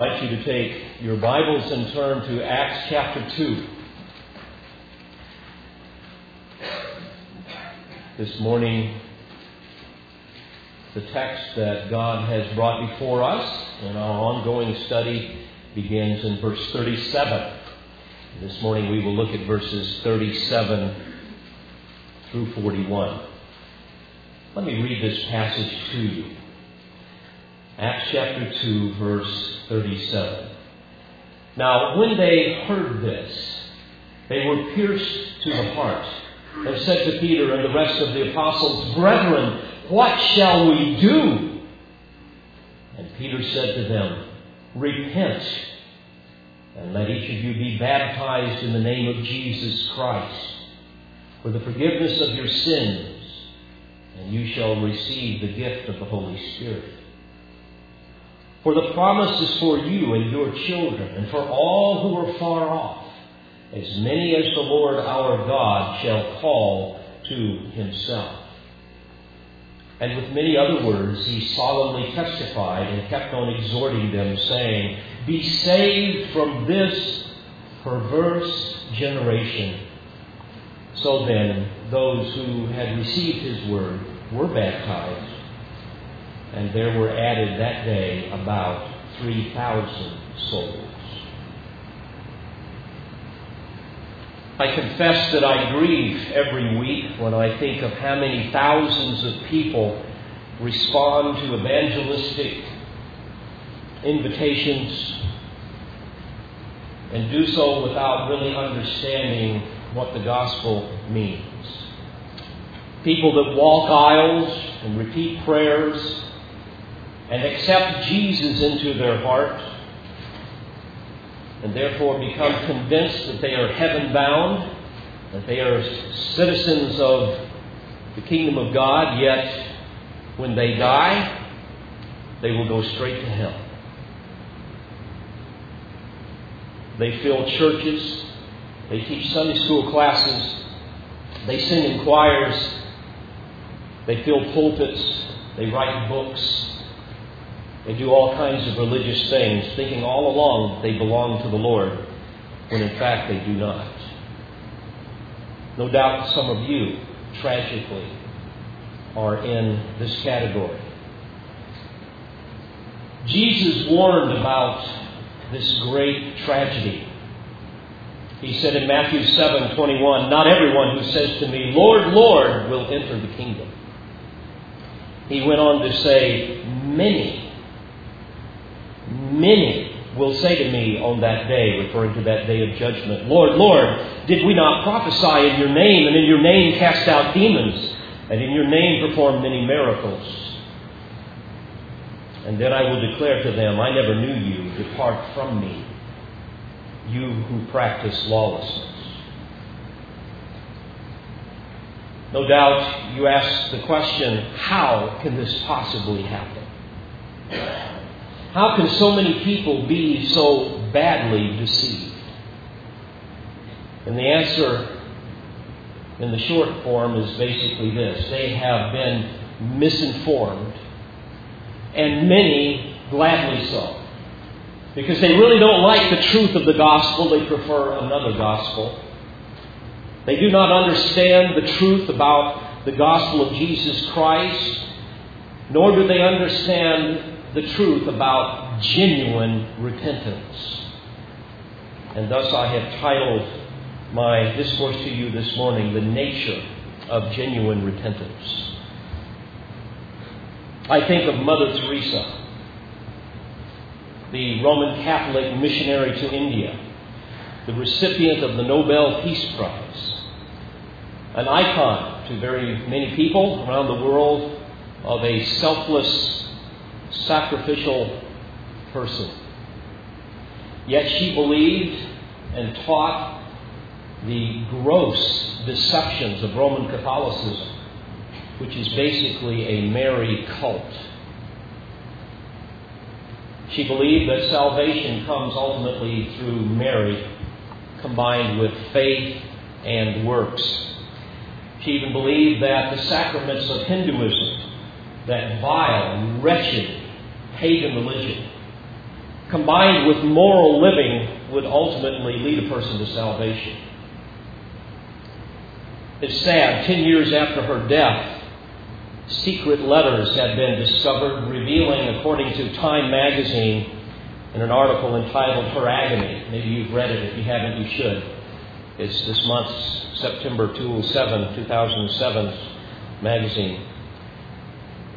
I'd like you to take your Bibles and turn to Acts chapter 2. This morning, the text that God has brought before us in our ongoing study begins in verse 37. This morning we will look at verses 37 through 41. Let me read this passage to you. Acts chapter 2, verse 37. Now, when they heard this, they were pierced to the heart and said to Peter and the rest of the apostles, Brethren, what shall we do? And Peter said to them, Repent, and let each of you be baptized in the name of Jesus Christ for the forgiveness of your sins, and you shall receive the gift of the Holy Spirit. For the promise is for you and your children, and for all who are far off, as many as the Lord our God shall call to himself. And with many other words, he solemnly testified and kept on exhorting them, saying, Be saved from this perverse generation. So then, those who had received his word were baptized and there were added that day about 3,000 souls. I confess that I grieve every week when I think of how many thousands of people respond to evangelistic invitations and do so without really understanding what the gospel means. People that walk aisles and repeat prayers and accept Jesus into their heart and therefore become convinced that they are heaven bound, that they are citizens of the kingdom of God, yet when they die, they will go straight to hell. They fill churches, they teach Sunday school classes, they sing in choirs, they fill pulpits, they write books, they do all kinds of religious things, thinking all along they belong to the Lord, when in fact they do not. No doubt some of you, tragically, are in this category. Jesus warned about this great tragedy. He said in Matthew 7 21, Not everyone who says to me, Lord, Lord, will enter the kingdom. He went on to say, Many Many will say to me on that day, referring to that day of judgment, Lord, Lord, did we not prophesy in your name, and in your name cast out demons, and in your name perform many miracles? And then I will declare to them, I never knew you. Depart from me, you who practice lawlessness. No doubt you ask the question, how can this possibly happen? How can so many people be so badly deceived? And the answer in the short form is basically this they have been misinformed, and many gladly so. Because they really don't like the truth of the gospel, they prefer another gospel. They do not understand the truth about the gospel of Jesus Christ, nor do they understand the truth about genuine repentance. And thus I have titled my discourse to you this morning, The Nature of Genuine Repentance. I think of Mother Teresa, the Roman Catholic missionary to India, the recipient of the Nobel Peace Prize, an icon to very many people around the world of a selfless sacrificial person. Yet she believed and taught the gross deceptions of Roman Catholicism, which is basically a Mary cult. She believed that salvation comes ultimately through Mary, combined with faith and works. She even believed that the sacraments of Hinduism, that vile, wretched pagan religion combined with moral living, would ultimately lead a person to salvation. It's sad, 10 years after her death, secret letters have been discovered revealing, according to Time magazine, in an article entitled Her Agony. Maybe you've read it. If you haven't, you should. It's this month's September 2007, 2007 magazine.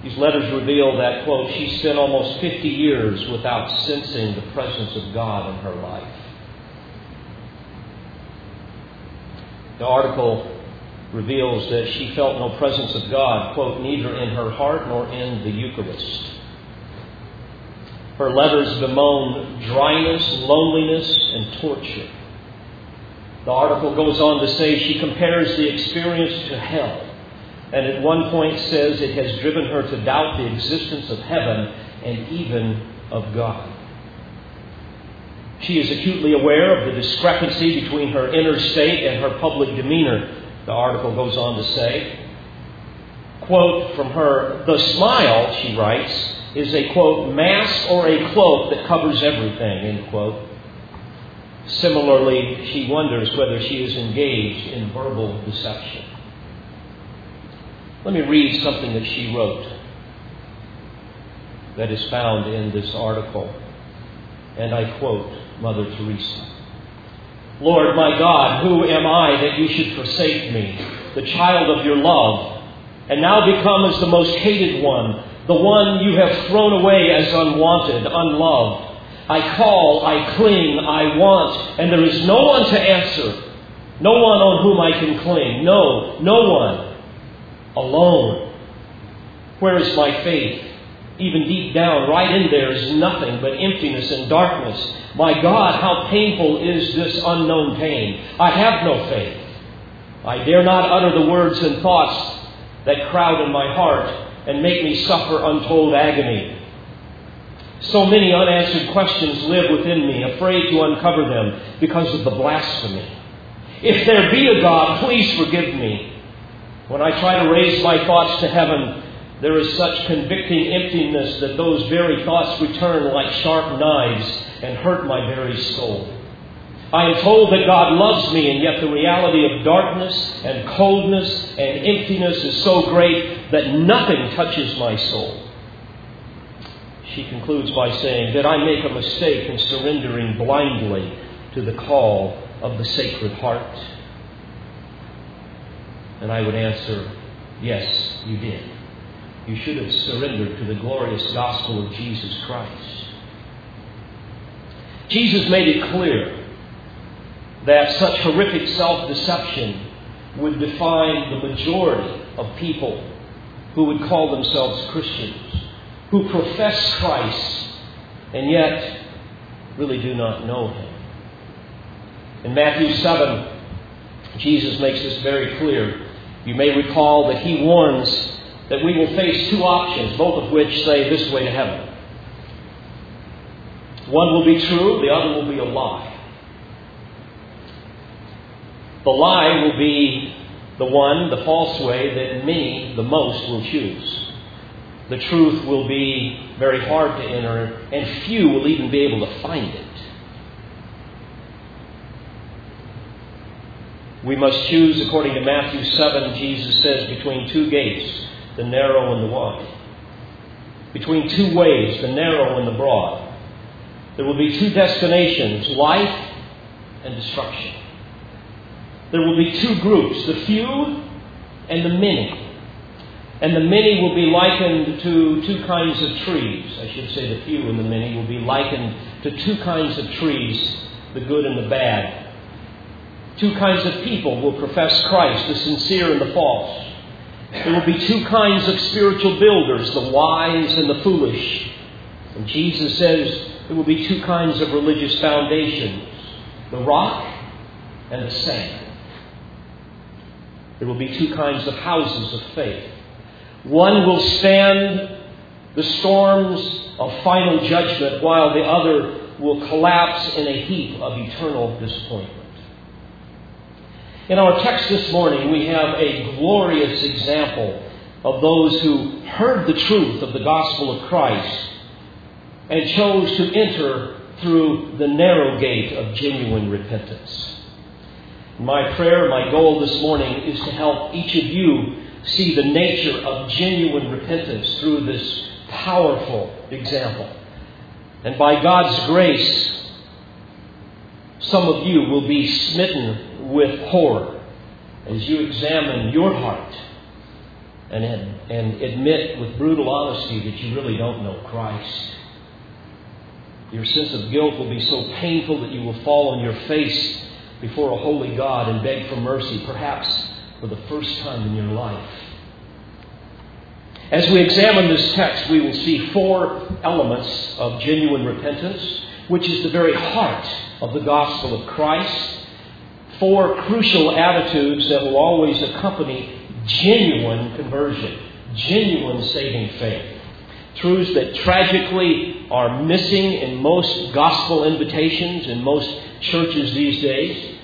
These letters reveal that, quote, she spent almost 50 years without sensing the presence of God in her life. The article reveals that she felt no presence of God, quote, neither in her heart nor in the Eucharist. Her letters bemoan dryness, loneliness, and torture. The article goes on to say she compares the experience to hell, and at one point says it has driven her to doubt the existence of heaven and even of God. She is acutely aware of the discrepancy between her inner state and her public demeanor, the article goes on to say. Quote from her The smile, she writes, is a quote, mask or a cloak that covers everything, end quote. Similarly, she wonders whether she is engaged in verbal deception. Let me read something that she wrote that is found in this article. And I quote Mother Teresa Lord my God, who am I that you should forsake me, the child of your love, and now become as the most hated one, the one you have thrown away as unwanted, unloved? I call, I cling, I want, and there is no one to answer, no one on whom I can cling. No, no one. Alone. Where is my faith? Even deep down, right in there, is nothing but emptiness and darkness. My God, how painful is this unknown pain. I have no faith. I dare not utter the words and thoughts that crowd in my heart and make me suffer untold agony. So many unanswered questions live within me, afraid to uncover them because of the blasphemy. If there be a God, please forgive me. When I try to raise my thoughts to heaven, there is such convicting emptiness that those very thoughts return like sharp knives and hurt my very soul. I am told that God loves me, and yet the reality of darkness and coldness and emptiness is so great that nothing touches my soul she concludes by saying, Did I make a mistake in surrendering blindly to the call of the Sacred Heart? And I would answer, Yes, you did. You should have surrendered to the glorious gospel of Jesus Christ. Jesus made it clear that such horrific self deception would define the majority of people who would call themselves Christians who profess Christ and yet really do not know Him. In Matthew 7, Jesus makes this very clear. You may recall that He warns that we will face two options, both of which say this way to heaven. One will be true, the other will be a lie. The lie will be the one, the false way, that many, the most, will choose the truth will be very hard to enter, and few will even be able to find it. We must choose, according to Matthew 7, Jesus says, between two gates, the narrow and the wide. Between two ways, the narrow and the broad. There will be two destinations, life and destruction. There will be two groups, the few and the many. And the many will be likened to two kinds of trees. I should say the few and the many will be likened to two kinds of trees, the good and the bad. Two kinds of people will profess Christ, the sincere and the false. There will be two kinds of spiritual builders, the wise and the foolish. And Jesus says there will be two kinds of religious foundations the rock and the sand. There will be two kinds of houses of faith one will stand the storms of final judgment, while the other will collapse in a heap of eternal disappointment. In our text this morning, we have a glorious example of those who heard the truth of the gospel of Christ and chose to enter through the narrow gate of genuine repentance. My prayer, my goal this morning is to help each of you see the nature of genuine repentance through this powerful example. And by God's grace, some of you will be smitten with horror as you examine your heart and, and admit with brutal honesty that you really don't know Christ. Your sense of guilt will be so painful that you will fall on your face before a holy God and beg for mercy, perhaps for the first time in your life. As we examine this text, we will see four elements of genuine repentance, which is the very heart of the gospel of Christ. Four crucial attitudes that will always accompany genuine conversion, genuine saving faith. Truths that tragically are missing in most gospel invitations in most churches these days.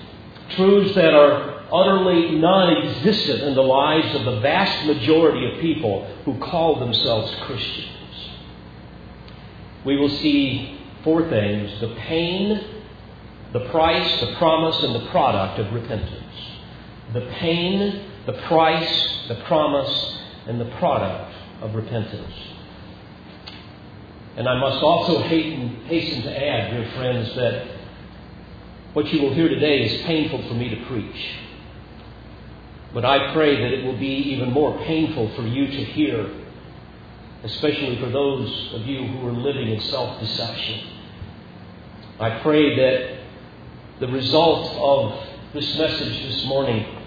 Truths that are utterly non existent in the lives of the vast majority of people who call themselves Christians. We will see four things the pain, the price, the promise, and the product of repentance. The pain, the price, the promise, and the product of repentance. And I must also hasten to add, dear friends, that what you will hear today is painful for me to preach. But I pray that it will be even more painful for you to hear, especially for those of you who are living in self deception. I pray that the result of this message this morning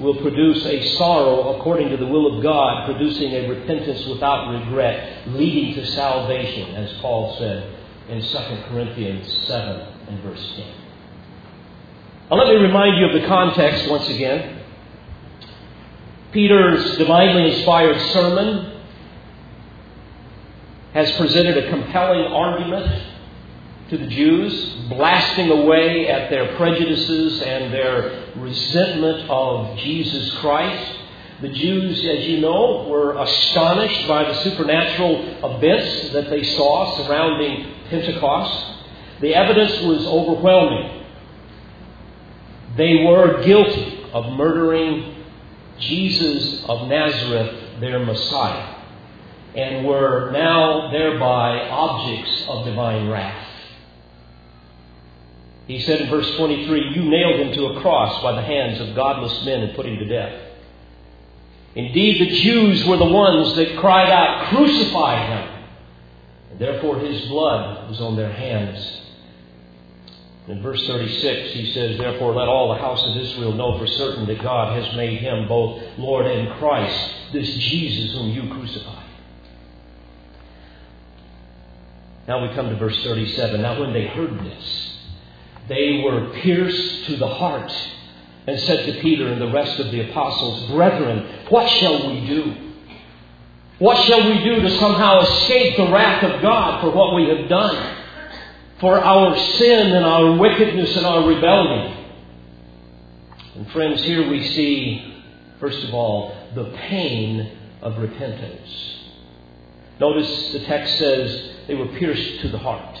will produce a sorrow according to the will of God, producing a repentance without regret, leading to salvation, as Paul said in 2 Corinthians 7 and verse 10. Now, let me remind you of the context once again. Peter's divinely inspired sermon has presented a compelling argument to the Jews, blasting away at their prejudices and their resentment of Jesus Christ. The Jews, as you know, were astonished by the supernatural events that they saw surrounding Pentecost. The evidence was overwhelming. They were guilty of murdering Jesus of Nazareth, their Messiah, and were now thereby objects of divine wrath. He said in verse 23, You nailed him to a cross by the hands of godless men and put him to death. Indeed, the Jews were the ones that cried out, Crucify him! And therefore his blood was on their hands. In verse 36, he says, Therefore let all the house of Israel know for certain that God has made him both Lord and Christ, this Jesus whom you crucified. Now we come to verse 37. Now when they heard this, they were pierced to the heart and said to Peter and the rest of the apostles, Brethren, what shall we do? What shall we do to somehow escape the wrath of God for what we have done? for our sin and our wickedness and our rebellion. And friends, here we see, first of all, the pain of repentance. Notice the text says they were pierced to the heart.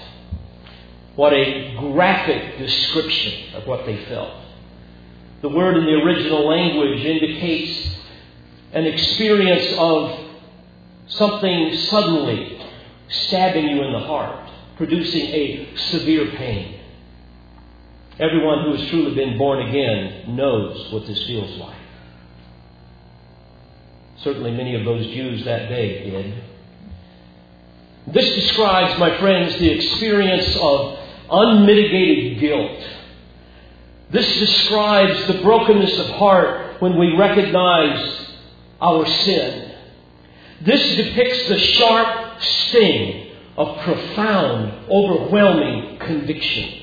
What a graphic description of what they felt. The word in the original language indicates an experience of something suddenly stabbing you in the heart producing a severe pain. Everyone who has truly been born again knows what this feels like. Certainly, many of those Jews that day did. This describes, my friends, the experience of unmitigated guilt. This describes the brokenness of heart when we recognize our sin. This depicts the sharp sting of profound, overwhelming conviction.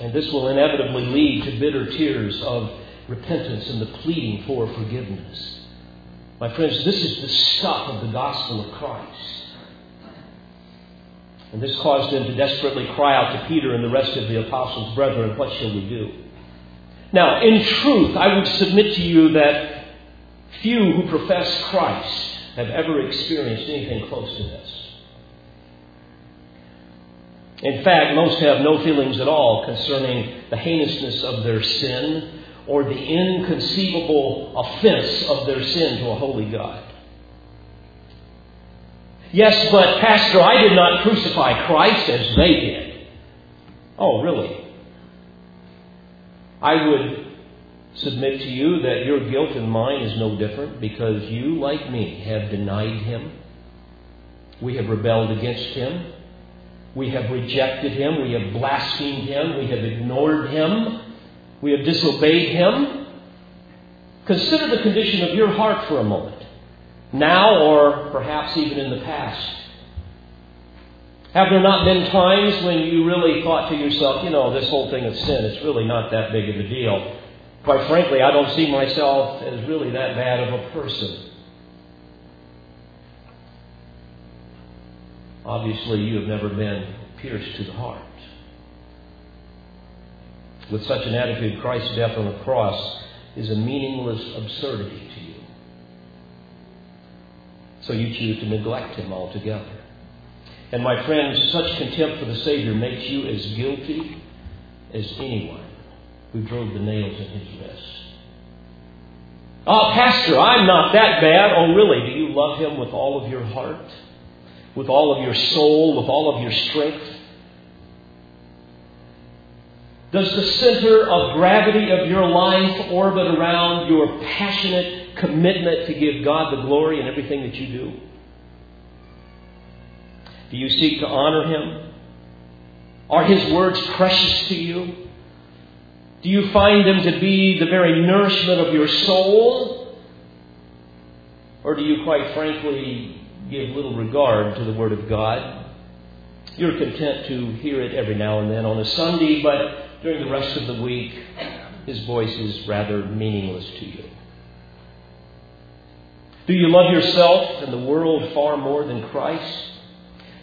And this will inevitably lead to bitter tears of repentance and the pleading for forgiveness. My friends, this is the stuff of the gospel of Christ. And this caused them to desperately cry out to Peter and the rest of the apostles, Brethren, what shall we do? Now, in truth, I would submit to you that few who profess Christ have ever experienced anything close to this. In fact, most have no feelings at all concerning the heinousness of their sin or the inconceivable offense of their sin to a holy God. Yes, but Pastor, I did not crucify Christ as they did. Oh, really? I would submit to you that your guilt and mine is no different because you, like me, have denied him. We have rebelled against him. We have rejected him. We have blasphemed him. We have ignored him. We have disobeyed him. Consider the condition of your heart for a moment, now or perhaps even in the past. Have there not been times when you really thought to yourself, you know, this whole thing of sin, it's really not that big of a deal? Quite frankly, I don't see myself as really that bad of a person. Obviously, you have never been pierced to the heart. With such an attitude, Christ's death on the cross is a meaningless absurdity to you. So you choose to neglect him altogether. And my friends, such contempt for the Savior makes you as guilty as anyone who drove the nails in his wrist. Oh, ah, Pastor, I'm not that bad. Oh, really? Do you love him with all of your heart? With all of your soul? With all of your strength? Does the center of gravity of your life orbit around your passionate commitment to give God the glory in everything that you do? Do you seek to honor Him? Are His words precious to you? Do you find them to be the very nourishment of your soul? Or do you, quite frankly, give little regard to the Word of God? You're content to hear it every now and then on a Sunday, but during the rest of the week, His voice is rather meaningless to you. Do you love yourself and the world far more than Christ?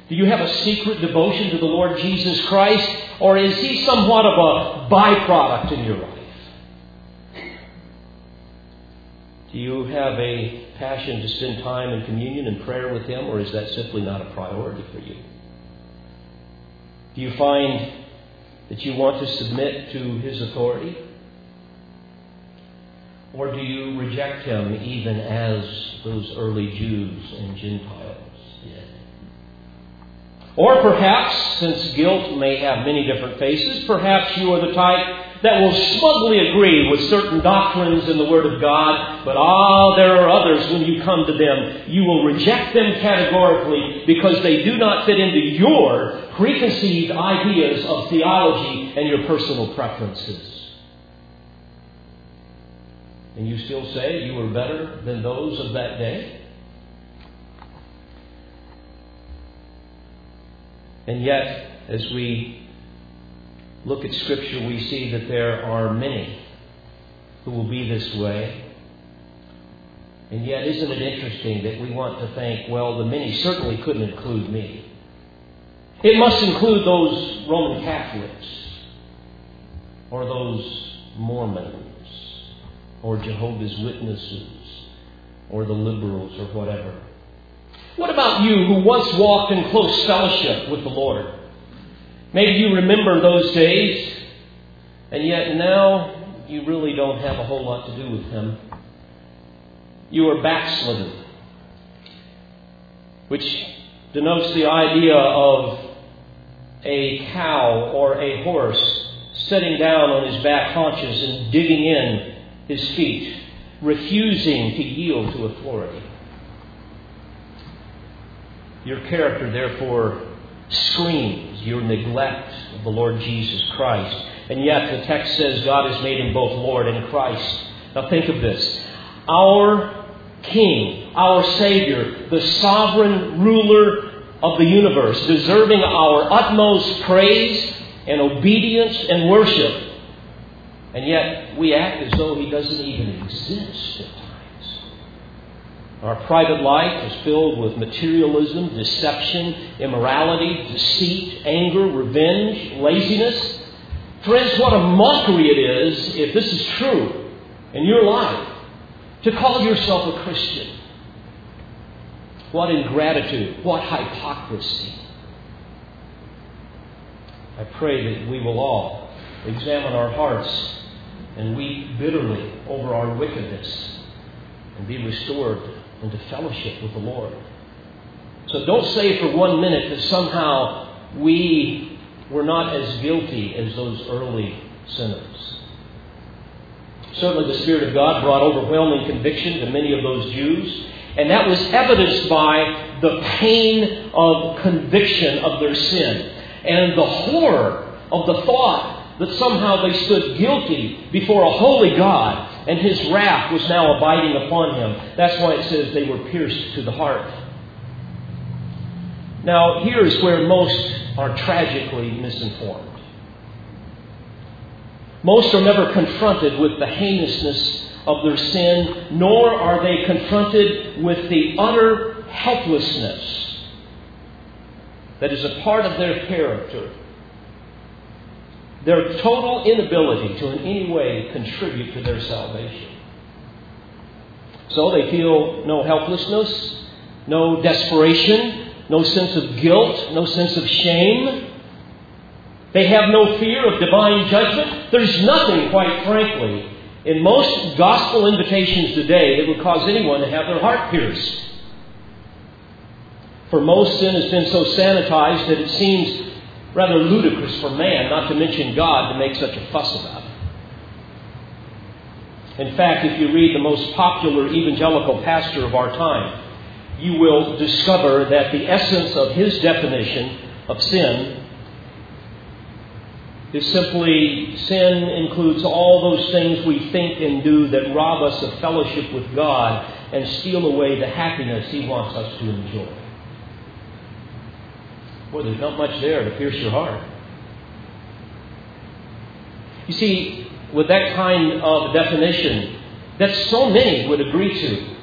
Do you have a secret devotion to the Lord Jesus Christ, or is He somewhat of a byproduct in your life? Do you have a passion to spend time in communion and prayer with Him, or is that simply not a priority for you? Do you find that you want to submit to His authority? Or do you reject Him even as those early Jews and Gentiles? did? Or perhaps, since guilt may have many different faces, perhaps you are the type that will smugly agree with certain doctrines in the Word of God, but ah, there are others when you come to them, you will reject them categorically because they do not fit into your preconceived ideas of theology and your personal preferences. And you still say you were better than those of that day? And yet, as we look at Scripture, we see that there are many who will be this way. And yet, isn't it interesting that we want to think, well, the many certainly couldn't include me? It must include those Roman Catholics, or those Mormons, or Jehovah's Witnesses, or the liberals, or whatever. What about you who once walked in close fellowship with the Lord? Maybe you remember those days, and yet now you really don't have a whole lot to do with Him. You are backslidden, which denotes the idea of a cow or a horse sitting down on his back haunches and digging in his feet, refusing to yield to authority. Your character, therefore, screams your neglect of the Lord Jesus Christ. And yet, the text says God has made him both Lord and Christ. Now, think of this. Our King, our Savior, the sovereign ruler of the universe, deserving our utmost praise and obedience and worship. And yet, we act as though he doesn't even exist our private life is filled with materialism, deception, immorality, deceit, anger, revenge, laziness. Friends, what a mockery it is, if this is true in your life, to call yourself a Christian. What ingratitude, what hypocrisy. I pray that we will all examine our hearts and weep bitterly over our wickedness and be restored into fellowship with the Lord. So don't say for one minute that somehow we were not as guilty as those early sinners. Certainly, the Spirit of God brought overwhelming conviction to many of those Jews, and that was evidenced by the pain of conviction of their sin and the horror of the thought that somehow they stood guilty before a holy God and his wrath was now abiding upon him. That's why it says they were pierced to the heart. Now, here's where most are tragically misinformed. Most are never confronted with the heinousness of their sin, nor are they confronted with the utter helplessness that is a part of their character. Their total inability to in any way contribute to their salvation. So they feel no helplessness, no desperation, no sense of guilt, no sense of shame. They have no fear of divine judgment. There's nothing, quite frankly, in most gospel invitations today that would cause anyone to have their heart pierced. For most, sin has been so sanitized that it seems rather ludicrous for man, not to mention God, to make such a fuss about it. In fact, if you read the most popular evangelical pastor of our time, you will discover that the essence of his definition of sin is simply sin includes all those things we think and do that rob us of fellowship with God and steal away the happiness He wants us to enjoy. Boy, there's not much there to pierce your heart. You see, with that kind of definition that so many would agree to,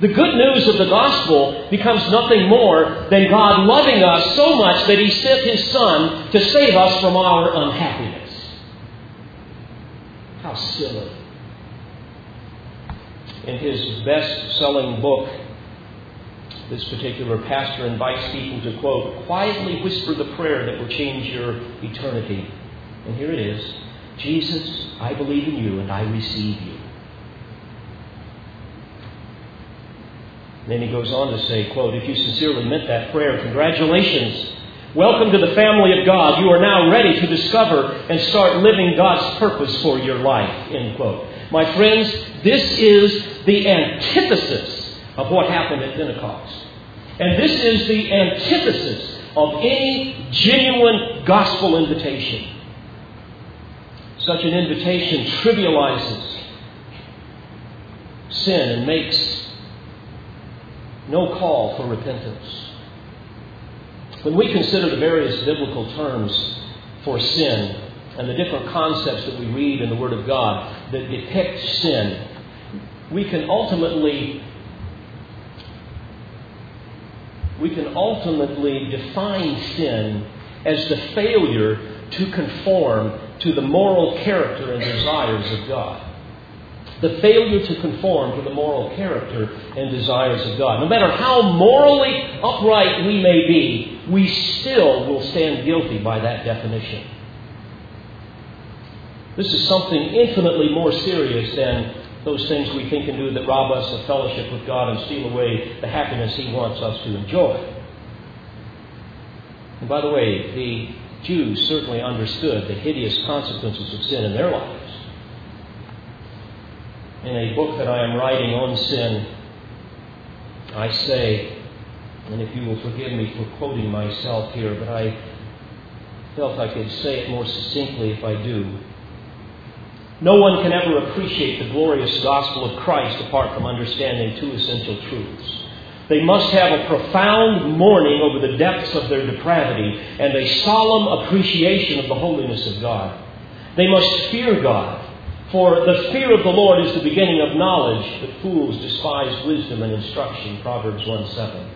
the good news of the gospel becomes nothing more than God loving us so much that He sent His Son to save us from our unhappiness. How silly. In his best selling book, this particular pastor invites people to, quote, quietly whisper the prayer that will change your eternity. And here it is Jesus, I believe in you and I receive you. then he goes on to say, quote, if you sincerely meant that prayer, congratulations. Welcome to the family of God. You are now ready to discover and start living God's purpose for your life. End quote. My friends, this is the antithesis of what happened at Pentecost. And this is the antithesis of any genuine gospel invitation. Such an invitation trivializes sin and makes no call for repentance. When we consider the various biblical terms for sin and the different concepts that we read in the Word of God that depict sin, we can ultimately we can ultimately define sin as the failure to conform to the moral character and desires of God the failure to conform to the moral character and desires of God. No matter how morally upright we may be, we still will stand guilty by that definition. This is something infinitely more serious than those things we think and do that rob us of fellowship with God and steal away the happiness He wants us to enjoy. And by the way, the Jews certainly understood the hideous consequences of sin in their lives in a book that I am writing on sin, I say, and if you will forgive me for quoting myself here, but I felt I could say it more succinctly if I do. No one can ever appreciate the glorious gospel of Christ apart from understanding two essential truths. They must have a profound mourning over the depths of their depravity and a solemn appreciation of the holiness of God. They must fear God for the fear of the Lord is the beginning of knowledge, but fools despise wisdom and instruction. Proverbs 1 7.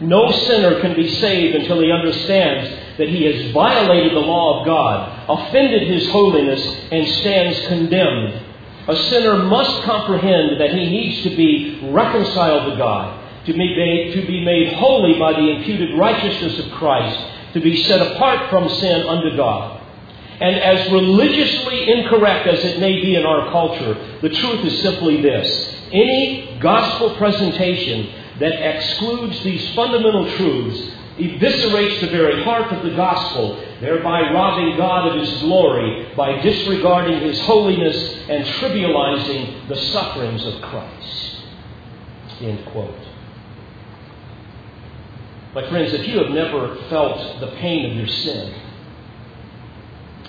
No sinner can be saved until he understands that he has violated the law of God, offended his holiness, and stands condemned. A sinner must comprehend that he needs to be reconciled to God, to be made, to be made holy by the imputed righteousness of Christ, to be set apart from sin unto God. And as religiously incorrect as it may be in our culture, the truth is simply this. Any gospel presentation that excludes these fundamental truths eviscerates the very heart of the gospel, thereby robbing God of his glory by disregarding his holiness and trivializing the sufferings of Christ. End quote. My friends, if you have never felt the pain of your sin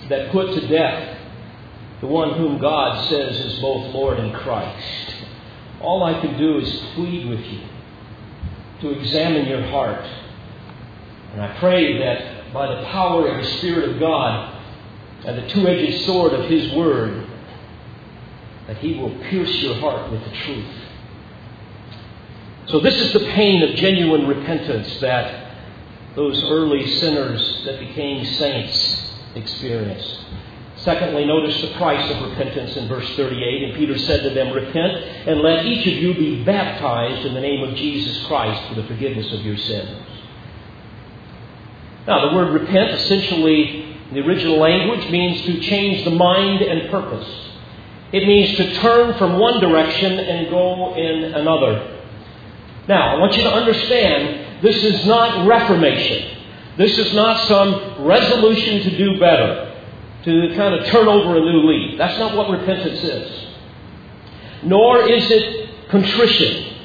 that put to death the one whom God says is both Lord and Christ, all I can do is plead with you to examine your heart. And I pray that by the power of the Spirit of God and the two edged sword of His Word, that He will pierce your heart with the truth. So, this is the pain of genuine repentance that those early sinners that became saints experienced. Secondly, notice the price of repentance in verse 38. And Peter said to them, Repent, and let each of you be baptized in the name of Jesus Christ for the forgiveness of your sins. Now, the word repent essentially, in the original language, means to change the mind and purpose. It means to turn from one direction and go in another. Now, I want you to understand this is not reformation. This is not some resolution to do better to kind of turn over a new leaf. That's not what repentance is. Nor is it contrition,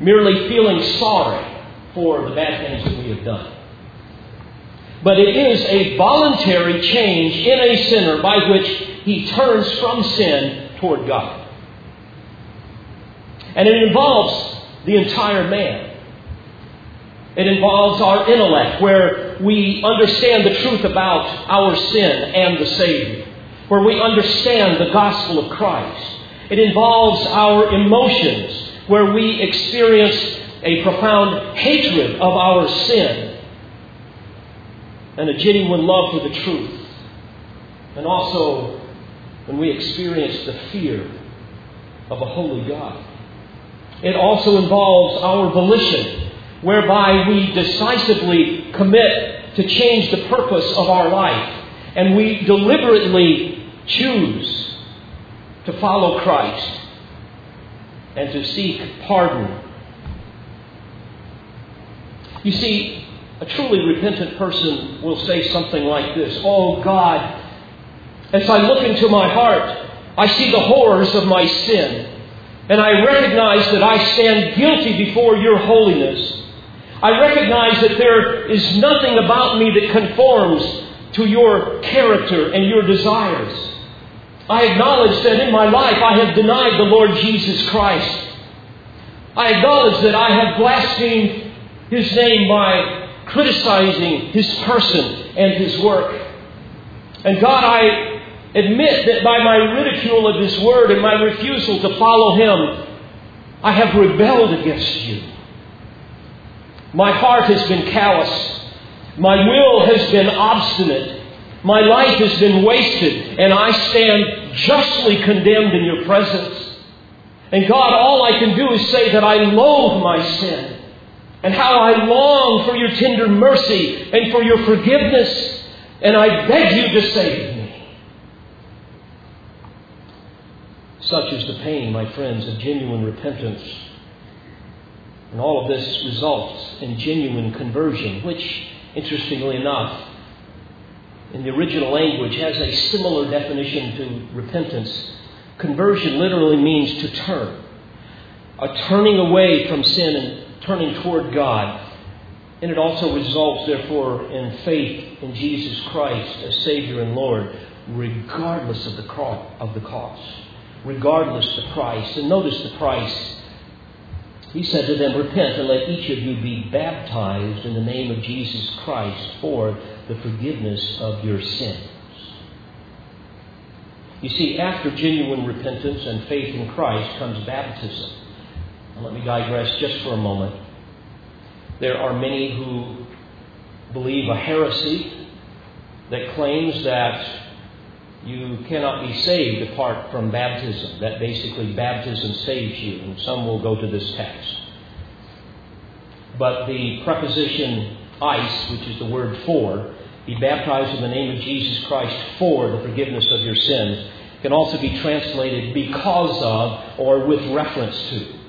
merely feeling sorry for the bad things that we have done. But it is a voluntary change in a sinner by which he turns from sin toward God. And it involves the entire man. It involves our intellect, where we understand the truth about our sin and the Savior, where we understand the gospel of Christ. It involves our emotions, where we experience a profound hatred of our sin and a genuine love for the truth. And also when we experience the fear of a holy God. It also involves our volition whereby we decisively commit to change the purpose of our life and we deliberately choose to follow Christ and to seek pardon. You see, a truly repentant person will say something like this Oh God, as I look into my heart, I see the horrors of my sin. And I recognize that I stand guilty before your holiness. I recognize that there is nothing about me that conforms to your character and your desires. I acknowledge that in my life I have denied the Lord Jesus Christ. I acknowledge that I have blasphemed His name by criticizing His person and His work. And God, I admit that by my ridicule of His word and my refusal to follow Him, I have rebelled against you. My heart has been callous. My will has been obstinate. My life has been wasted, and I stand justly condemned in your presence. And God, all I can do is say that I loathe my sin, and how I long for your tender mercy and for your forgiveness, and I beg you to save me. Such is the pain, my friends, of genuine repentance and all of this results in genuine conversion, which, interestingly enough, in the original language has a similar definition to repentance. Conversion literally means to turn, a turning away from sin and turning toward God. And it also results, therefore, in faith in Jesus Christ as Savior and Lord, regardless of the, of the cost, regardless the price. And notice the price he said to them, Repent and let each of you be baptized in the name of Jesus Christ for the forgiveness of your sins. You see, after genuine repentance and faith in Christ comes baptism. Now, let me digress just for a moment. There are many who believe a heresy that claims that you cannot be saved apart from baptism. That basically baptism saves you, and some will go to this text. But the preposition eis, which is the word for. Be baptized in the name of Jesus Christ for the forgiveness of your sins. Can also be translated because of or with reference to.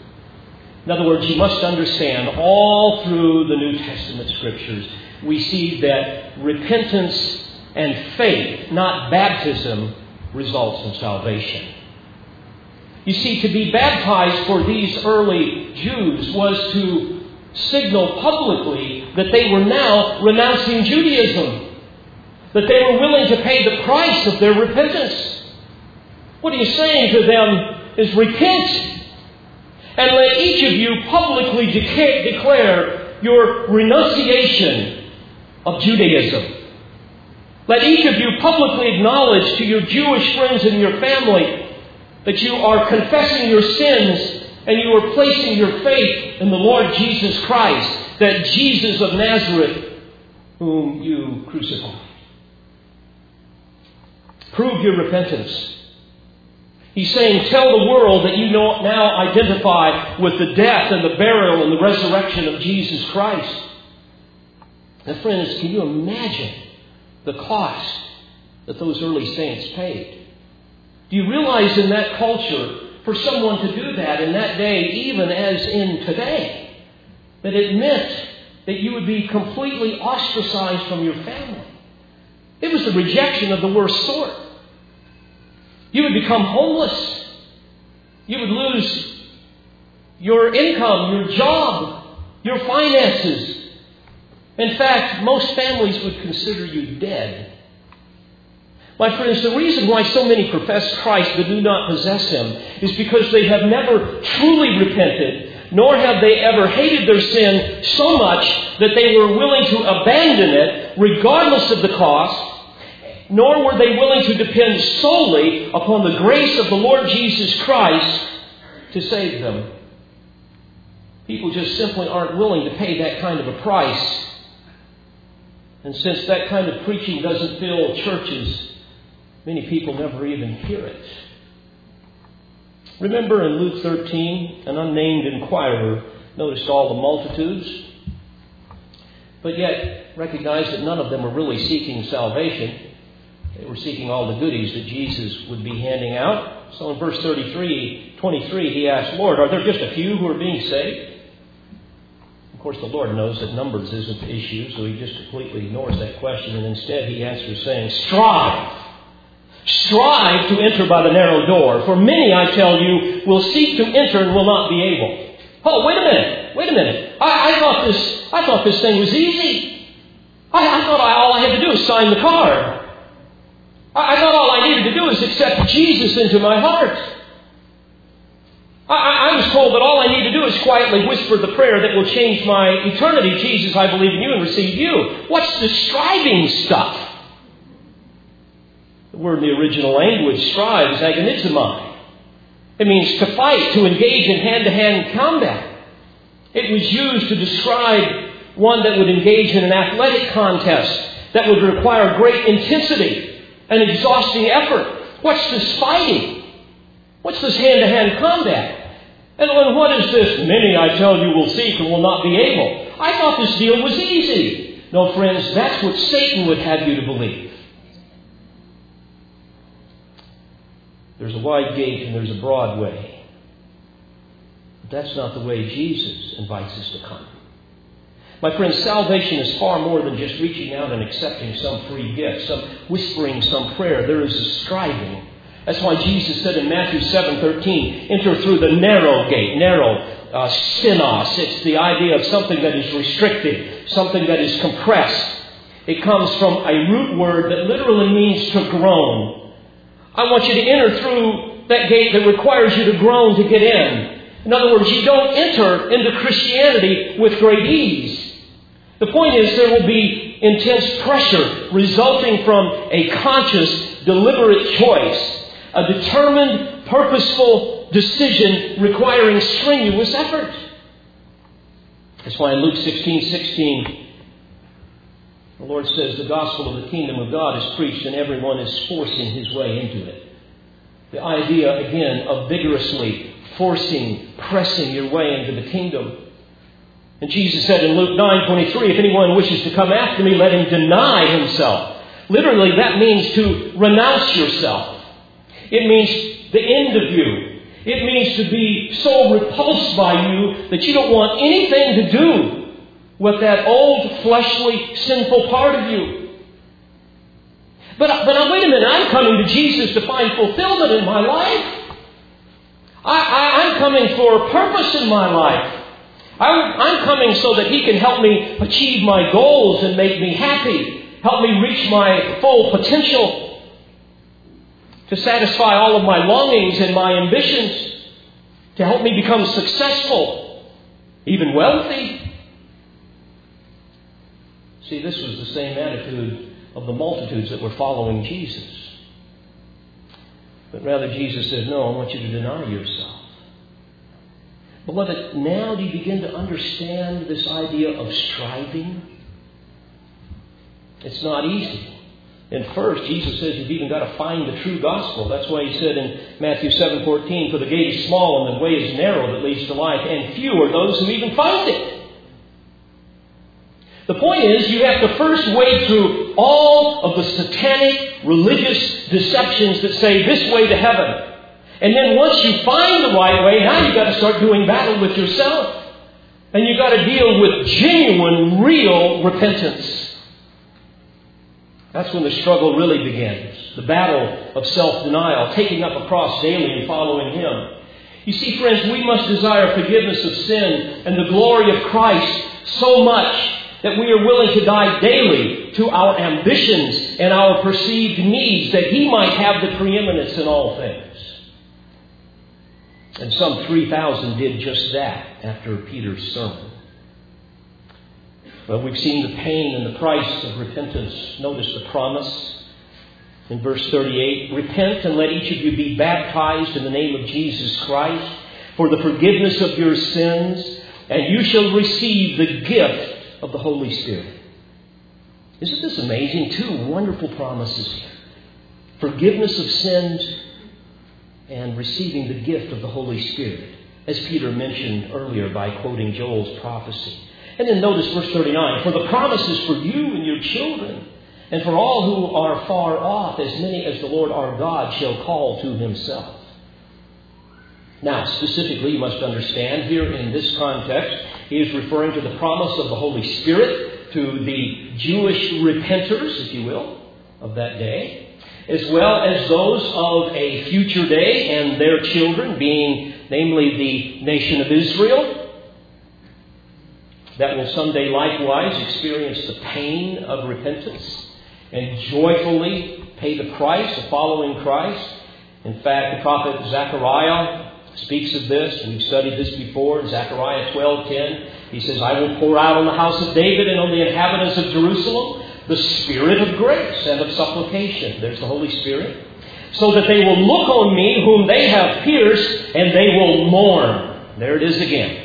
In other words, you must understand all through the New Testament scriptures, we see that repentance and faith, not baptism, results in salvation. You see, to be baptized for these early Jews was to signal publicly that they were now renouncing Judaism, that they were willing to pay the price of their repentance. What he's saying to them is repent and let each of you publicly declare your renunciation of Judaism. Let each of you publicly acknowledge to your Jewish friends and your family that you are confessing your sins and you are placing your faith in the Lord Jesus Christ, that Jesus of Nazareth, whom you crucified. Prove your repentance He's saying, Tell the world that you now identify with the death and the burial and the resurrection of Jesus Christ. And, friends, can you imagine the cost that those early saints paid? Do you realize in that culture, for someone to do that in that day, even as in today, that it meant that you would be completely ostracized from your family? It was the rejection of the worst sort. You would become homeless. You would lose your income, your job, your finances. In fact, most families would consider you dead. My friends, the reason why so many profess Christ but do not possess Him is because they have never truly repented, nor have they ever hated their sin so much that they were willing to abandon it, regardless of the cost, nor were they willing to depend solely upon the grace of the Lord Jesus Christ to save them. People just simply aren't willing to pay that kind of a price. And since that kind of preaching doesn't fill churches, many people never even hear it. Remember in Luke 13, an unnamed inquirer noticed all the multitudes, but yet recognized that none of them were really seeking salvation. They were seeking all the goodies that Jesus would be handing out. So in verse 33, 23, he asked, Lord, are there just a few who are being saved? Of course, the Lord knows that numbers isn't the issue, so he just completely ignores that question, and instead he answers saying, Strive! Strive to enter by the narrow door, for many, I tell you, will seek to enter and will not be able. Oh, wait a minute, wait a minute. I, I thought this, I thought this thing was easy. I, I thought I, all I had to do was sign the card. I, thought all I needed to do was accept Jesus into my heart. I, was told that all I need to do is quietly whisper the prayer that will change my eternity. Jesus, I believe in you and receive you. What's the striving stuff? The word in the original language, strive, is agonizomai. It means to fight, to engage in hand to hand combat. It was used to describe one that would engage in an athletic contest that would require great intensity and exhausting effort. What's this fighting? What's this hand to hand combat? And what is this? Many, I tell you, will seek and will not be able. I thought this deal was easy. No, friends, that's what Satan would have you to believe. There's a wide gate and there's a broad way. But that's not the way Jesus invites us to come. My friends, salvation is far more than just reaching out and accepting some free gift, some whispering some prayer. There is a striving. That's why Jesus said in Matthew 7:13, "Enter through the narrow gate, narrow uh, stenos. It's the idea of something that is restricted, something that is compressed. It comes from a root word that literally means to groan. I want you to enter through that gate that requires you to groan to get in. In other words, you don't enter into Christianity with great ease. The point is, there will be intense pressure resulting from a conscious, deliberate choice, a determined, purposeful decision requiring strenuous effort. That's why in Luke 16 16, the Lord says, The gospel of the kingdom of God is preached, and everyone is forcing his way into it. The idea, again, of vigorously forcing, pressing your way into the kingdom. And Jesus said in Luke 9:23, if anyone wishes to come after me, let him deny himself. Literally, that means to renounce yourself. It means the end of you. It means to be so repulsed by you that you don't want anything to do with that old, fleshly, sinful part of you. But, but wait a minute, I'm coming to Jesus to find fulfillment in my life. I, am coming for a purpose in my life. I'm, I'm coming so that He can help me achieve my goals and make me happy, help me reach my full potential, to satisfy all of my longings and my ambitions, to help me become successful, even wealthy. See, this was the same attitude of the multitudes that were following Jesus. But rather, Jesus said, No, I want you to deny yourself. Beloved, now do you begin to understand this idea of striving? It's not easy. And first, Jesus says you've even got to find the true gospel. That's why he said in Matthew 7:14, "For the gate is small and the way is narrow that leads to life, and few are those who even find it." The point is, you have to first wade through all of the satanic religious deceptions that say this way to heaven. And then once you find the right way, now you've got to start doing battle with yourself. And you've got to deal with genuine, real repentance. That's when the struggle really begins. The battle of self denial, taking up a cross daily and following Him. You see, friends, we must desire forgiveness of sin and the glory of Christ so much that we are willing to die daily to our ambitions and our perceived needs that He might have the preeminence in all things. And some 3,000 did just that after Peter's sermon. Well, we've seen the pain and the price of repentance. Notice the promise in verse 38 Repent and let each of you be baptized in the name of Jesus Christ for the forgiveness of your sins, and you shall receive the gift of the Holy Spirit. Isn't this amazing? Two wonderful promises here forgiveness of sins and receiving the gift of the Holy Spirit, as Peter mentioned earlier by quoting Joel's prophecy. And then notice verse 39 For the promise is for you and your children, and for all who are far off, as many as the Lord our God shall call to himself. Now, specifically, you must understand here in this context, he is referring to the promise of the Holy Spirit to the Jewish repenters, if you will, of that day, as well as those of a future day and their children, being namely the nation of Israel, that will someday likewise experience the pain of repentance and joyfully pay the price of following Christ. In fact, the prophet Zechariah speaks of this. We've studied this before in Zechariah 12:10. He says, "I will pour out on the house of David and on the inhabitants of Jerusalem the spirit of grace and of supplication." There's the Holy Spirit. So that they will look on me whom they have pierced, and they will mourn. There it is again.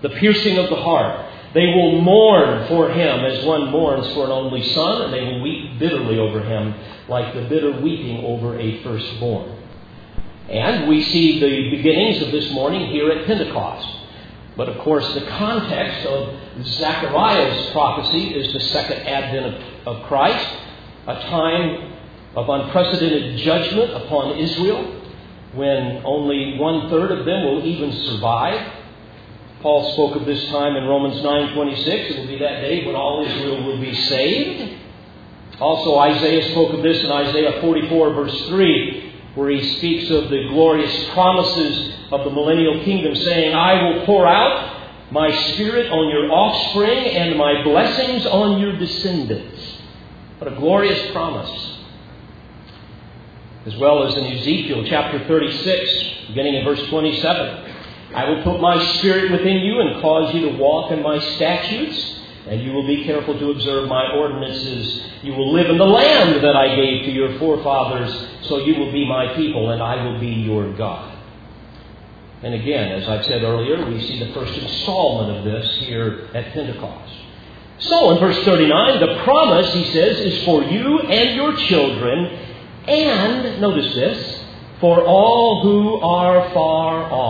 The piercing of the heart. They will mourn for him as one mourns for an only son, and they will weep bitterly over him, like the bitter weeping over a firstborn. And we see the beginnings of this mourning here at Pentecost. But of course, the context of Zechariah's prophecy is the second advent of, of Christ, a time of unprecedented judgment upon Israel when only one third of them will even survive. Paul spoke of this time in Romans 9:26. It will be that day when all Israel will be saved. Also, Isaiah spoke of this in Isaiah 44, verse 3 where he speaks of the glorious promises of the millennial kingdom, saying, I will pour out my spirit on your offspring and my blessings on your descendants. What a glorious promise. As well as in Ezekiel chapter 36, beginning in verse 27. I will put my spirit within you and cause you to walk in my statutes and you will be careful to observe my ordinances. You will live in the land that I gave to your forefathers, so you will be my people, and I will be your God. And again, as I've said earlier, we see the first installment of this here at Pentecost. So in verse 39, the promise, he says, is for you and your children, and, notice this, for all who are far off.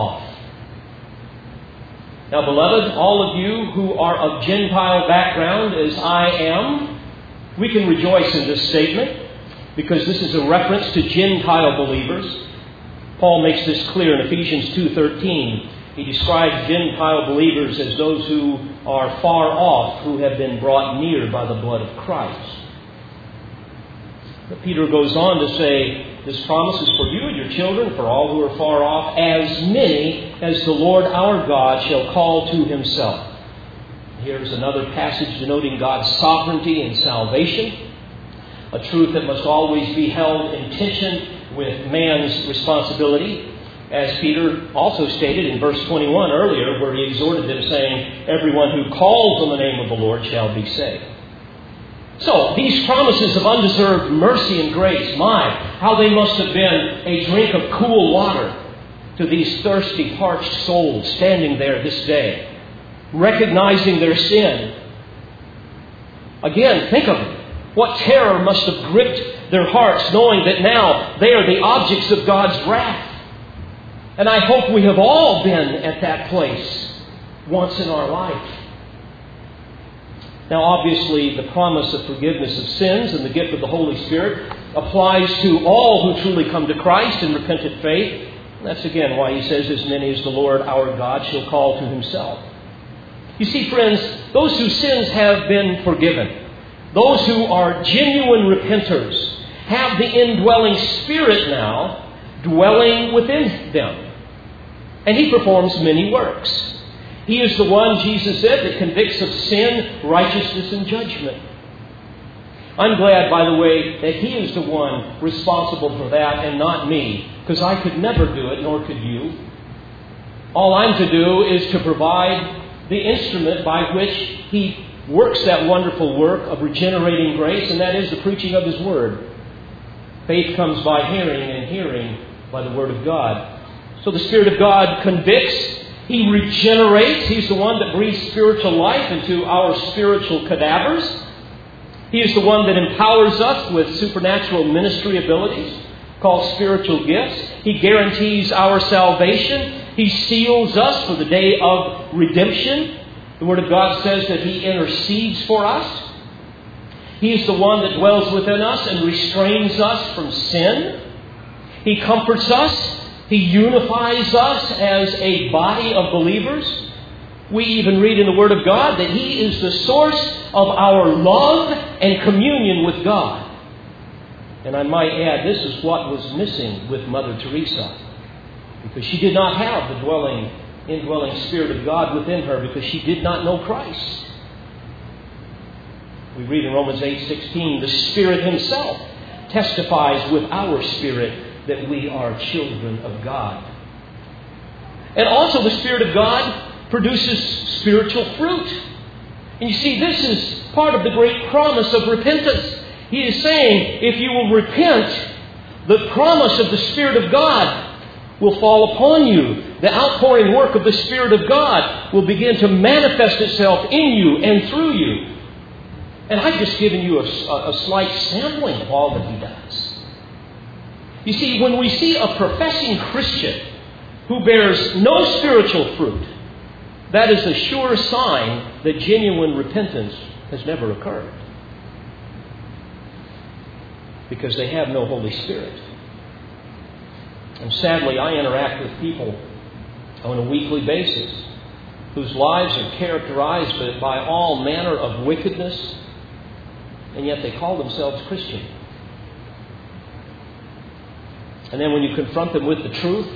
Now, beloved, all of you who are of Gentile background, as I am, we can rejoice in this statement because this is a reference to Gentile believers. Paul makes this clear in Ephesians 2:13. He describes Gentile believers as those who are far off, who have been brought near by the blood of Christ. But Peter goes on to say, This promise is for you and your children, for all who are far off, as many as the Lord our God shall call to himself. Here's another passage denoting God's sovereignty and salvation, a truth that must always be held in tension with man's responsibility. As Peter also stated in verse 21 earlier, where he exhorted them, saying, Everyone who calls on the name of the Lord shall be saved. So, these promises of undeserved mercy and grace, my, how they must have been a drink of cool water to these thirsty, parched souls standing there this day, recognizing their sin. Again, think of it. What terror must have gripped their hearts, knowing that now they are the objects of God's wrath. And I hope we have all been at that place once in our life. Now, obviously, the promise of forgiveness of sins and the gift of the Holy Spirit applies to all who truly come to Christ in repentant faith. That's again why he says, As many as the Lord our God shall call to himself. You see, friends, those whose sins have been forgiven, those who are genuine repenters, have the indwelling Spirit now dwelling within them. And he performs many works. He is the one, Jesus said, that convicts of sin, righteousness, and judgment. I'm glad, by the way, that He is the one responsible for that and not me, because I could never do it, nor could you. All I'm to do is to provide the instrument by which He works that wonderful work of regenerating grace, and that is the preaching of His Word. Faith comes by hearing, and hearing by the Word of God. So the Spirit of God convicts he regenerates. He's the one that breathes spiritual life into our spiritual cadavers. He is the one that empowers us with supernatural ministry abilities called spiritual gifts. He guarantees our salvation. He seals us for the day of redemption. The Word of God says that He intercedes for us. He is the one that dwells within us and restrains us from sin. He comforts us he unifies us as a body of believers. We even read in the Word of God that He is the source of our love and communion with God. And I might add, this is what was missing with Mother Teresa. Because she did not have the dwelling, indwelling Spirit of God within her because she did not know Christ. We read in Romans 8:16, the Spirit Himself testifies with our spirit that we are children of God. And also, the Spirit of God produces spiritual fruit. And you see, this is part of the great promise of repentance. He is saying, if you will repent, the promise of the Spirit of God will fall upon you. The outpouring work of the Spirit of God will begin to manifest itself in you and through you. And I've just given you a, a, slight sampling of all that He does. You see, when we see a professing Christian who bears no spiritual fruit, that is a sure sign that genuine repentance has never occurred. Because they have no Holy Spirit. And sadly, I interact with people on a weekly basis whose lives are characterized by all manner of wickedness, and yet they call themselves Christian. And then when you confront them with the truth,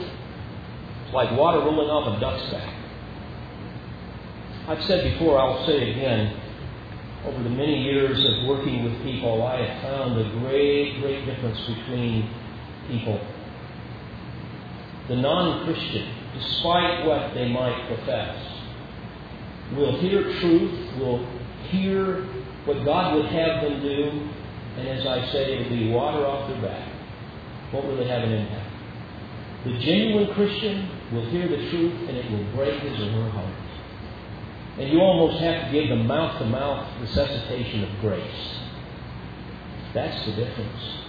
it's like water rolling off a duck's back. I've said before, I'll say it again, over the many years of working with people, I have found a great, great difference between people. The non Christian, despite what they might profess, will hear truth, will hear what God would have them do, and as I say, it'll be water off their back won't really have an impact. The genuine Christian will hear the truth and it will break his or her heart. And you almost have to give the mouth to mouth resuscitation of grace. That's the difference.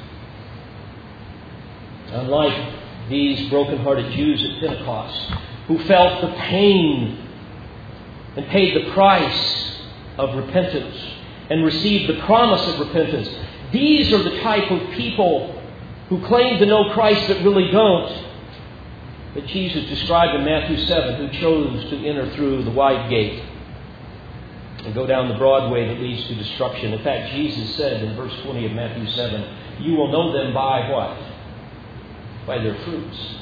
Unlike these broken-hearted Jews at Pentecost who felt the pain and paid the price of repentance and received the promise of repentance. These are the type of people who claim to know Christ but really don't. That Jesus described in Matthew 7, who chose to enter through the wide gate and go down the broad way that leads to destruction. In fact, Jesus said in verse 20 of Matthew 7, You will know them by what? By their fruits.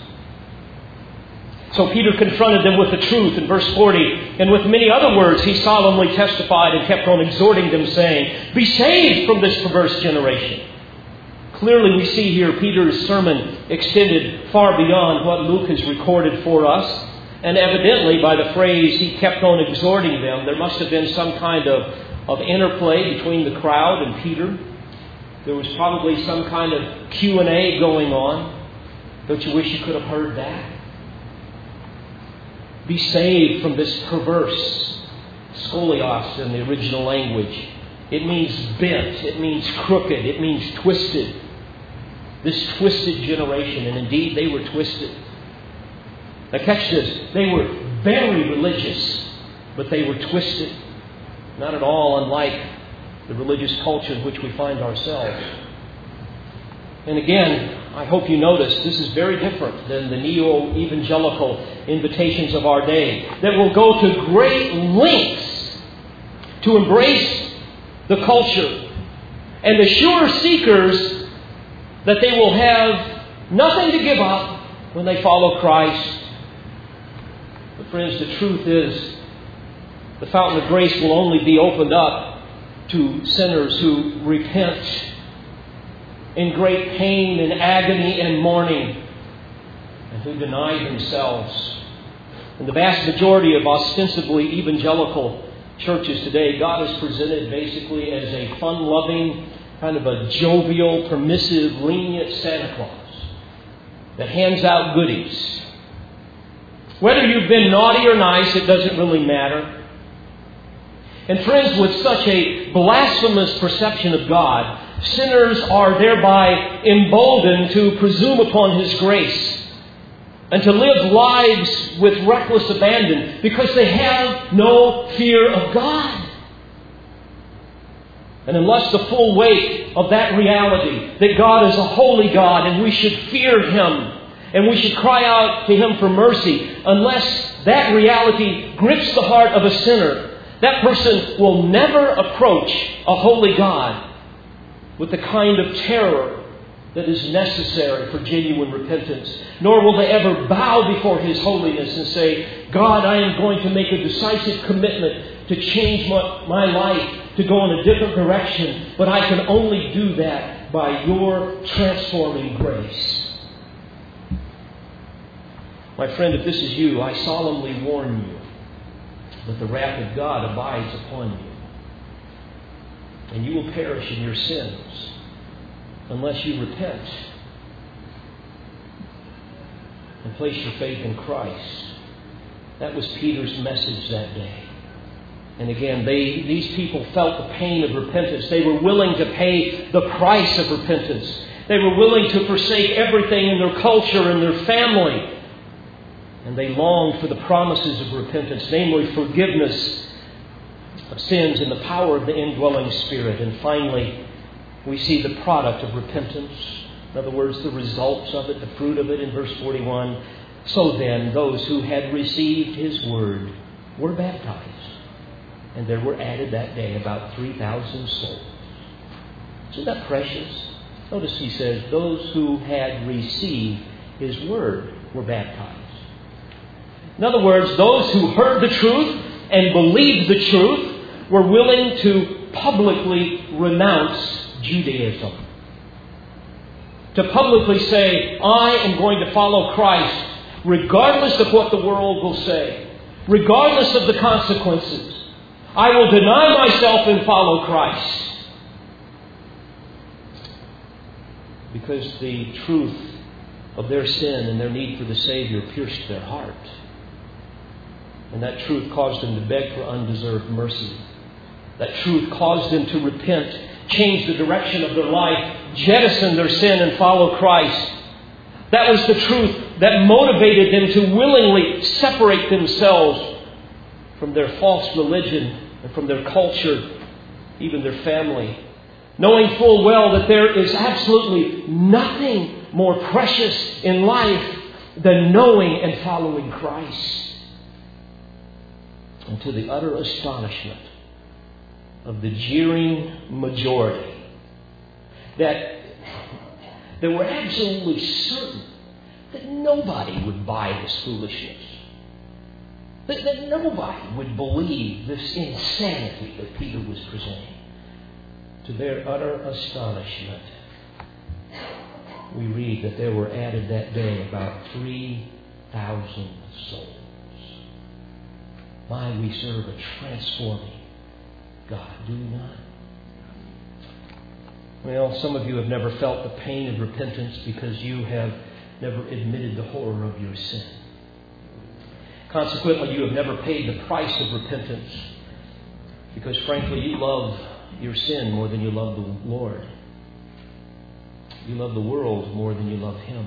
So Peter confronted them with the truth in verse 40, and with many other words he solemnly testified and kept on exhorting them, saying, Be saved from this perverse generation. Clearly, we see here Peter's sermon extended far beyond what Luke has recorded for us. And evidently, by the phrase he kept on exhorting them, there must have been some kind of, of interplay between the crowd and Peter. There was probably some kind of Q&A going on. Don't you wish you could have heard that? Be saved from this perverse scolios in the original language. It means bent, it means crooked, it means twisted. This twisted generation, and indeed they were twisted. Now, catch this. They were very religious, but they were twisted. Not at all unlike the religious culture in which we find ourselves. And again, I hope you notice this is very different than the neo evangelical invitations of our day that will go to great lengths to embrace the culture and assure seekers that they will have nothing to give up when they follow Christ but, friends, the truth is the fountain of grace will only be opened up to sinners who repent in great pain and agony and mourning and who deny themselves. In the vast majority of ostensibly evangelical churches today, God is presented basically as a fun loving, kind of a jovial, permissive, lenient Santa Claus that hands out goodies whether you've been naughty or nice, it doesn't really matter. And friends, with such a blasphemous perception of God, sinners are thereby emboldened to presume upon His grace and to live lives with reckless abandon because they have no fear of God. And unless the full weight of that reality, that God is a holy God and we should fear Him and we should cry out to Him for mercy. Unless that reality grips the heart of a sinner, that person will never approach a holy God with the kind of terror that is necessary for genuine repentance. Nor will they ever bow before His holiness and say, God, I am going to make a decisive commitment to change my, my life, to go in a different direction, but I can only do that by your transforming grace. My friend, if this is you, I solemnly warn you that the wrath of God abides upon you. And you will perish in your sins unless you repent and place your faith in Christ. That was Peter's message that day. And again, they, these people felt the pain of repentance. They were willing to pay the price of repentance. They were willing to forsake everything in their culture and their family and they longed for the promises of repentance, namely forgiveness of sins and the power of the indwelling Spirit. And finally, we see the product of repentance. In other words, the results of it, the fruit of it in verse 41. So then, those who had received his word were baptized. And there were added that day about 3,000 souls. Isn't that precious? Notice he says, those who had received his word were baptized. In other words, those who heard the truth and believed the truth were willing to publicly renounce Judaism. To publicly say, I am going to follow Christ regardless of what the world will say, regardless of the consequences. I will deny myself and follow Christ. Because the truth of their sin and their need for the Savior pierced their heart. And that truth caused them to beg for undeserved mercy. That truth caused them to repent, change the direction of their life, jettison their sin, and follow Christ. That was the truth that motivated them to willingly separate themselves from their false religion and from their culture, even their family, knowing full well that there is absolutely nothing more precious in life than knowing and following Christ. And to the utter astonishment of the jeering majority, that they were absolutely certain that nobody would buy this foolishness. That, that nobody would believe this insanity that Peter was presenting. To their utter astonishment, we read that there were added that day about 3,000 souls. My, we serve a transforming God, do we not? Well, some of you have never felt the pain of repentance because you have never admitted the horror of your sin. Consequently, you have never paid the price of repentance because, frankly, you love your sin more than you love the Lord. You love the world more than you love Him.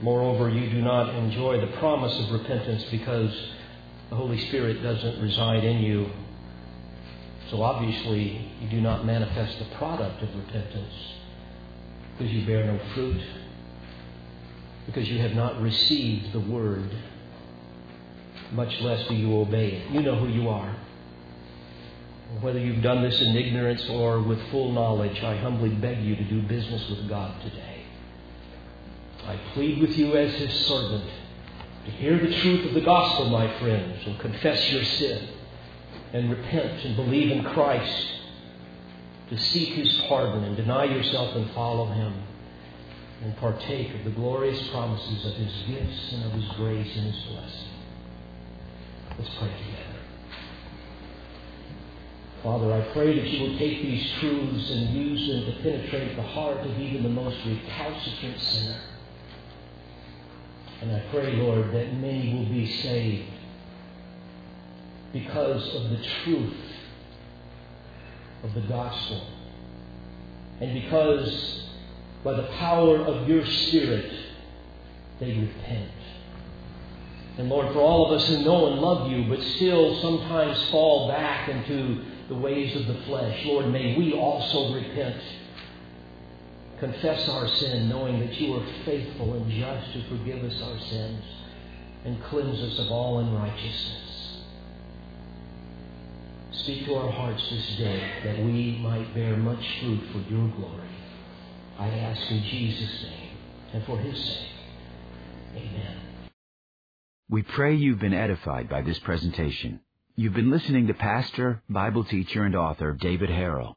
Moreover, you do not enjoy the promise of repentance because the Holy Spirit doesn't reside in you. So obviously, you do not manifest the product of repentance because you bear no fruit, because you have not received the word, much less do you obey it. You know who you are. Whether you've done this in ignorance or with full knowledge, I humbly beg you to do business with God today. I plead with you as His servant to hear the truth of the gospel, my friends, and confess your sin, and repent and believe in Christ, to seek His pardon and deny yourself and follow Him, and partake of the glorious promises of His gifts and of His grace and His blessing. Let's pray together. Father, I pray that you will take these truths and use them to penetrate the heart of even the most recalcitrant sinner. And I pray, Lord, that many will be saved because of the truth of the gospel. And because by the power of your Spirit, they repent. And Lord, for all of us who know and love you, but still sometimes fall back into the ways of the flesh, Lord, may we also repent. Confess our sin, knowing that you are faithful and just to forgive us our sins and cleanse us of all unrighteousness. Speak to our hearts this day that we might bear much fruit for your glory. I ask in Jesus' name and for his sake. Amen. We pray you've been edified by this presentation. You've been listening to pastor, Bible teacher, and author David Harrell.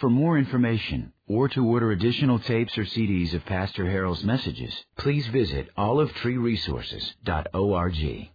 For more information or to order additional tapes or CDs of Pastor Harrell's messages, please visit olivetreeresources.org.